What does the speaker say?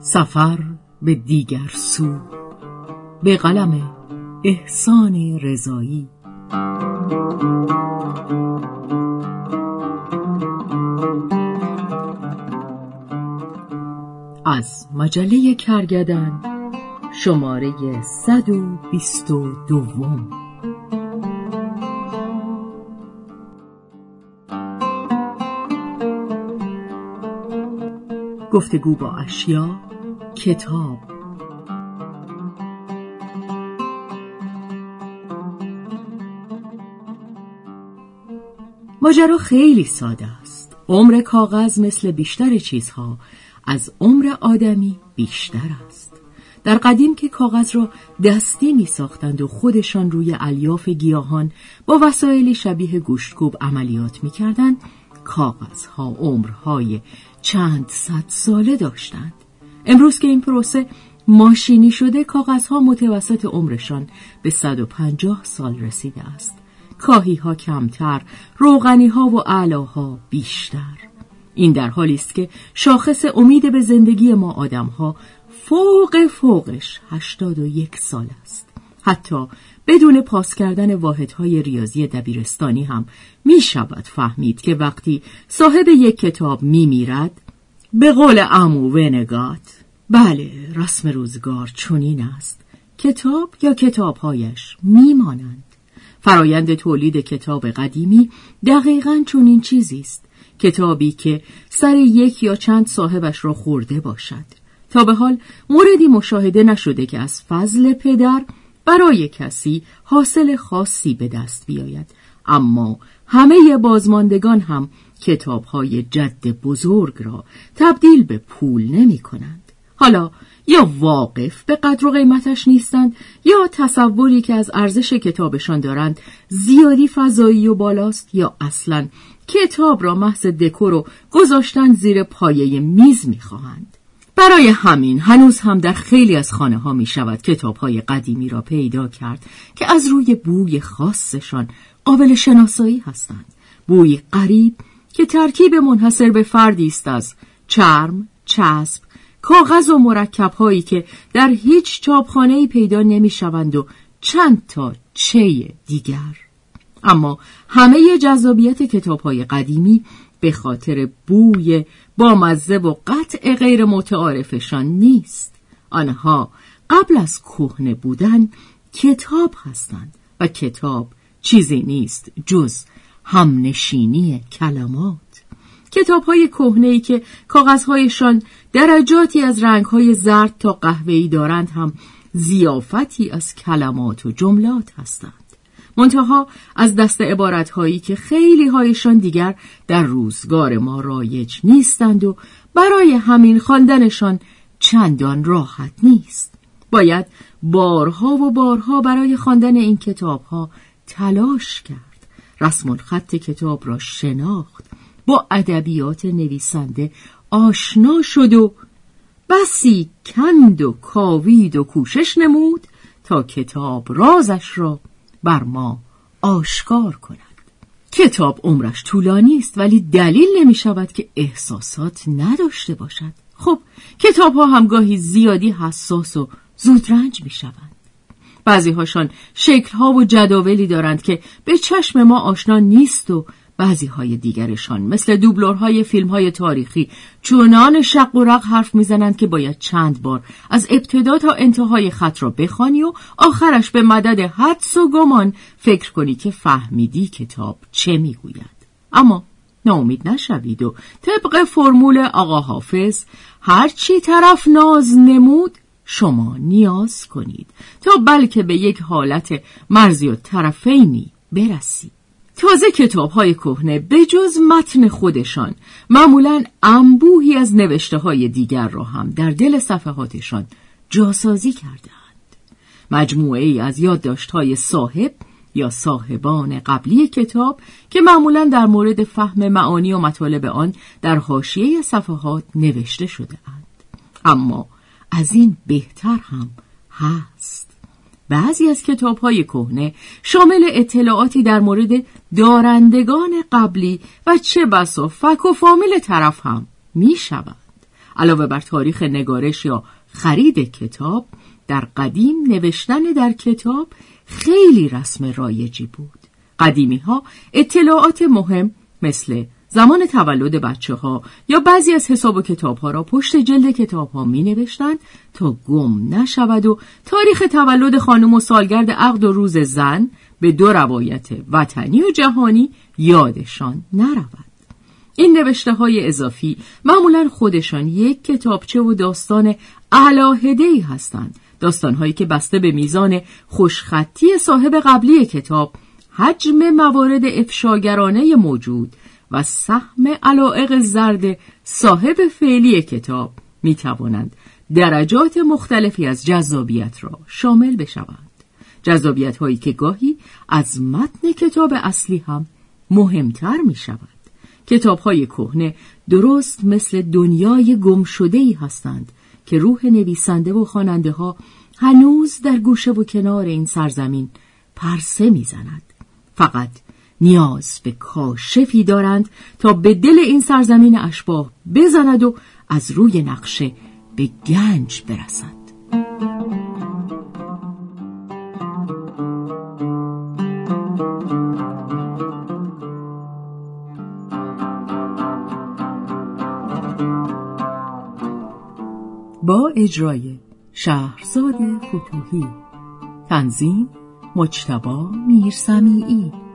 سفر به دیگر سو به قلم احسان رضایی. از مجله کرگدن شماره 122 گفتگو با اشیا کتاب. ماجرا خیلی ساده است. عمر کاغذ مثل بیشتر چیزها از عمر آدمی بیشتر است. در قدیم که کاغذ را دستی می ساختند و خودشان روی الیاف گیاهان با وسایلی شبیه گوشتکوب عملیات می کردند کاغذها عمرهای چند صد ساله داشتند. امروز که این پروسه ماشینی شده کاغذها متوسط عمرشان به 150 سال رسیده است. کاهی ها کمتر روغنی ها و علاها بیشتر. این در حالی است که شاخص امید به زندگی ما آدم ها فوق فوقش 81 سال است. حتی بدون پاس کردن واحدهای ریاضی دبیرستانی هم می شود فهمید که وقتی صاحب یک کتاب می میرد به قول امو ونگات بله رسم روزگار چنین است. کتاب یا کتابهایش میمانند فرایند تولید کتاب قدیمی دقیقا چنین چیزی است. کتابی که سر یک یا چند صاحبش را خورده باشد. تا به حال موردی مشاهده نشده که از فضل پدر برای کسی حاصل خاصی به دست بیاید اما همه بازماندگان هم کتاب های جد بزرگ را تبدیل به پول نمی کنند. حالا یا واقف به قدر و قیمتش نیستند یا تصوری که از ارزش کتابشان دارند زیادی فضایی و بالاست یا اصلا کتاب را محض دکور و گذاشتن زیر پایه میز می‌خواهند برای همین هنوز هم در خیلی از خانه ها می شود کتاب های قدیمی را پیدا کرد که از روی بوی خاصشان قابل شناسایی هستند. بوی غریب که ترکیب منحصر به فردی است از چرم، چسب، کاغذ و مرکب هایی که در هیچ چاپخانه پیدا نمی شوند و چند تا چه دیگر. اما همه جذابیت کتاب های قدیمی به خاطر بوی با مزه و قطع غیر متعارفشان نیست. آنها قبل از کهنه بودن کتاب هستند و کتاب چیزی نیست جز همنشینی کلمات. کتاب های کهنه که کاغذهایشان درجاتی از رنگ های زرد تا قهوه‌ای دارند هم زیافتی از کلمات و جملات هستند. منتها از دست عبارت هایی که خیلی هایشان دیگر در روزگار ما رایج نیستند و برای همین خواندنشان چندان راحت نیست. باید بارها و بارها برای خواندن این کتاب ها تلاش کرد. رسم خط کتاب را شناخت. با ادبیات نویسنده آشنا شد و بسی کند و کاوید و کوشش نمود تا کتاب رازش را بر ما آشکار کند. کتاب عمرش طولانی است ولی دلیل نمی شود که احساسات نداشته باشد. خب کتاب ها هم گاهی زیادی حساس و زودرنج می شوند. بعضی هاشان شکل ها و جداولی دارند که به چشم ما آشنا نیست و بعضی های دیگرشان مثل دوبلورهای فیلم های تاریخی چونان شق و رق حرف می‌زنند که باید چند بار از ابتدا تا انتهای خط را بخوانی و آخرش به مدد حدس و گمان فکر کنی که فهمیدی کتاب چه می‌گوید. اما ناامید نشوید و طبق فرمول آقا حافظ هرچی طرف ناز نمود شما نیاز کنید تا بلکه به یک حالت مرزی و طرفینی برسید. تازه کتاب های کهنه جز متن خودشان معمولا انبوهی از نوشته های دیگر را هم در دل صفحاتشان جاسازی کردند مجموعه ای از یادداشت های صاحب یا صاحبان قبلی کتاب که معمولا در مورد فهم معانی و مطالب آن در حاشیه صفحات نوشته شده اند. اما از این بهتر هم هست بعضی از کتاب های کهنه شامل اطلاعاتی در مورد دارندگان قبلی و چه بسا فک و فامیل طرف هم می شوند. علاوه بر تاریخ نگارش یا خرید کتاب در قدیم نوشتن در کتاب خیلی رسم رایجی بود. قدیمی ها اطلاعات مهم مثل زمان تولد بچه ها یا بعضی از حساب و کتاب ها را پشت جلد کتاب ها می نوشتند تا گم نشود و تاریخ تولد خانم و سالگرد عقد و روز زن به دو روایت وطنی و جهانی یادشان نرود. این نوشته های اضافی معمولا خودشان یک کتابچه و داستان علاهده هستند داستان هایی که بسته به میزان خوشخطی صاحب قبلی کتاب حجم موارد افشاگرانه موجود و سهم علائق زرد صاحب فعلی کتاب می توانند درجات مختلفی از جذابیت را شامل بشوند. جذابیت هایی که گاهی از متن کتاب اصلی هم مهمتر می شود. کتاب های کهنه درست مثل دنیای گم شده ای هستند که روح نویسنده و خواننده ها هنوز در گوشه و کنار این سرزمین پرسه می‌زند. فقط نیاز به کاشفی دارند تا به دل این سرزمین اشباه بزند و از روی نقشه به گنج برسند. با اجرای شهرزاد فتوهی تنظیم مجتبا میرسمیعی.